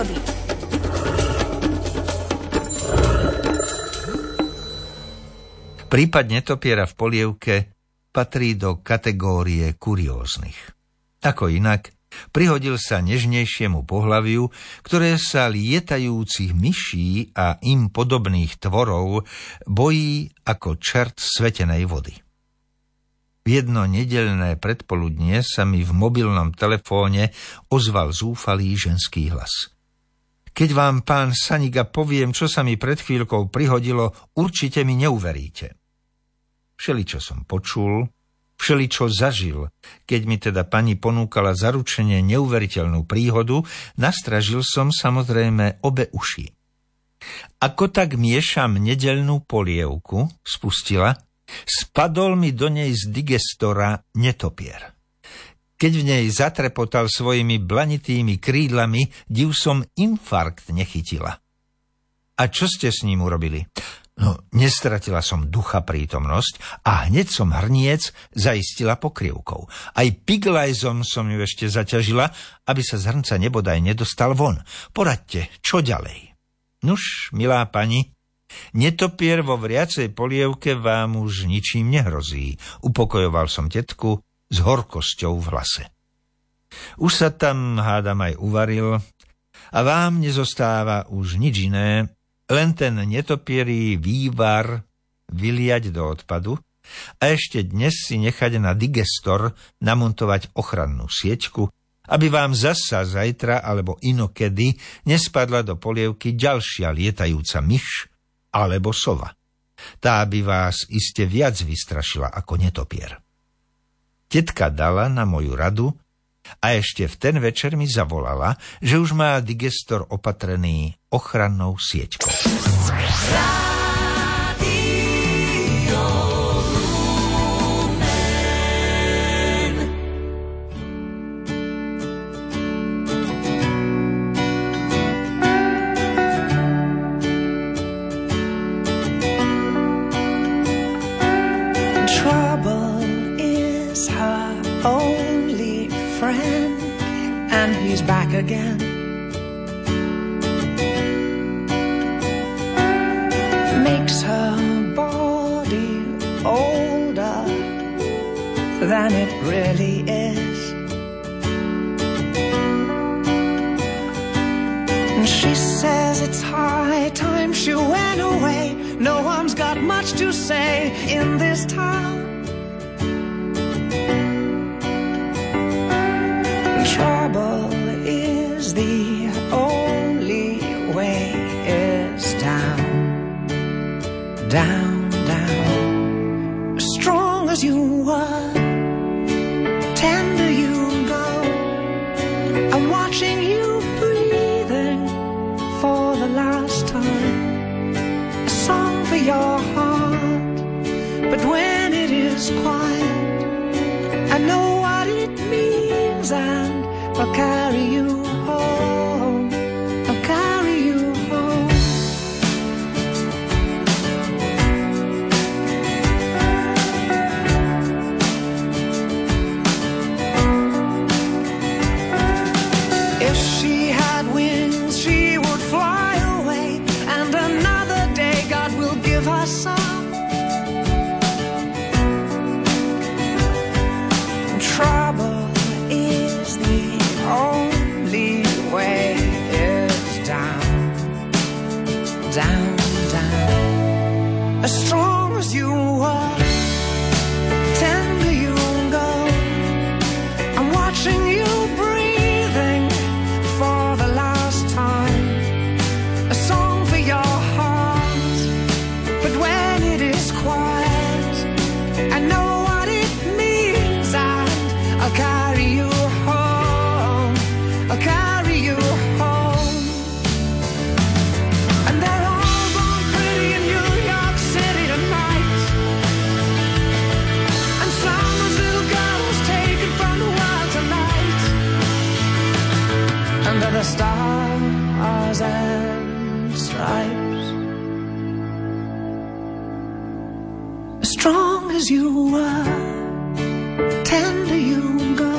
prírody. Prípad netopiera v polievke patrí do kategórie kurióznych. Ako inak, prihodil sa nežnejšiemu pohľaviu, ktoré sa lietajúcich myší a im podobných tvorov bojí ako čert svetenej vody. V jedno nedelné predpoludnie sa mi v mobilnom telefóne ozval zúfalý ženský hlas. Keď vám, pán Saniga, poviem, čo sa mi pred chvíľkou prihodilo, určite mi neuveríte. Všeličo som počul, všeličo zažil. Keď mi teda pani ponúkala zaručenie neuveriteľnú príhodu, nastražil som samozrejme obe uši. Ako tak miešam nedelnú polievku, spustila, Spadol mi do nej z digestora netopier. Keď v nej zatrepotal svojimi blanitými krídlami, div som infarkt nechytila. A čo ste s ním urobili? No, nestratila som ducha prítomnosť a hneď som hrniec zaistila pokrivkou. Aj piglajzom som ju ešte zaťažila, aby sa z hrnca nebodaj nedostal von. Poradte, čo ďalej? Nuž, milá pani, Netopier vo vriacej polievke vám už ničím nehrozí, upokojoval som tetku s horkosťou v hlase. Už sa tam, hádam, aj uvaril a vám nezostáva už nič iné, len ten netopierý vývar vyliať do odpadu a ešte dnes si nechať na digestor namontovať ochrannú sieťku, aby vám zasa zajtra alebo inokedy nespadla do polievky ďalšia lietajúca myš, alebo sova. Tá by vás iste viac vystrašila ako netopier. Tetka dala na moju radu a ešte v ten večer mi zavolala, že už má digestor opatrený ochrannou sieťkou. He's back again. Makes her body older than it really is. And she says it's high time she went away. No one's got much to say in this town. Down, down. As strong as you are, tender you go. I'm watching you breathing for the last time. A song for your heart, but when it is quiet, I know what it means. And I'll carry you As strong as you are, as you are, tender you go.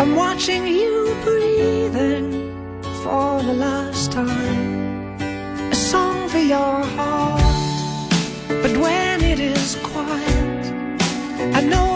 I'm watching you breathing for the last time. A song for your heart. But when it is quiet, I know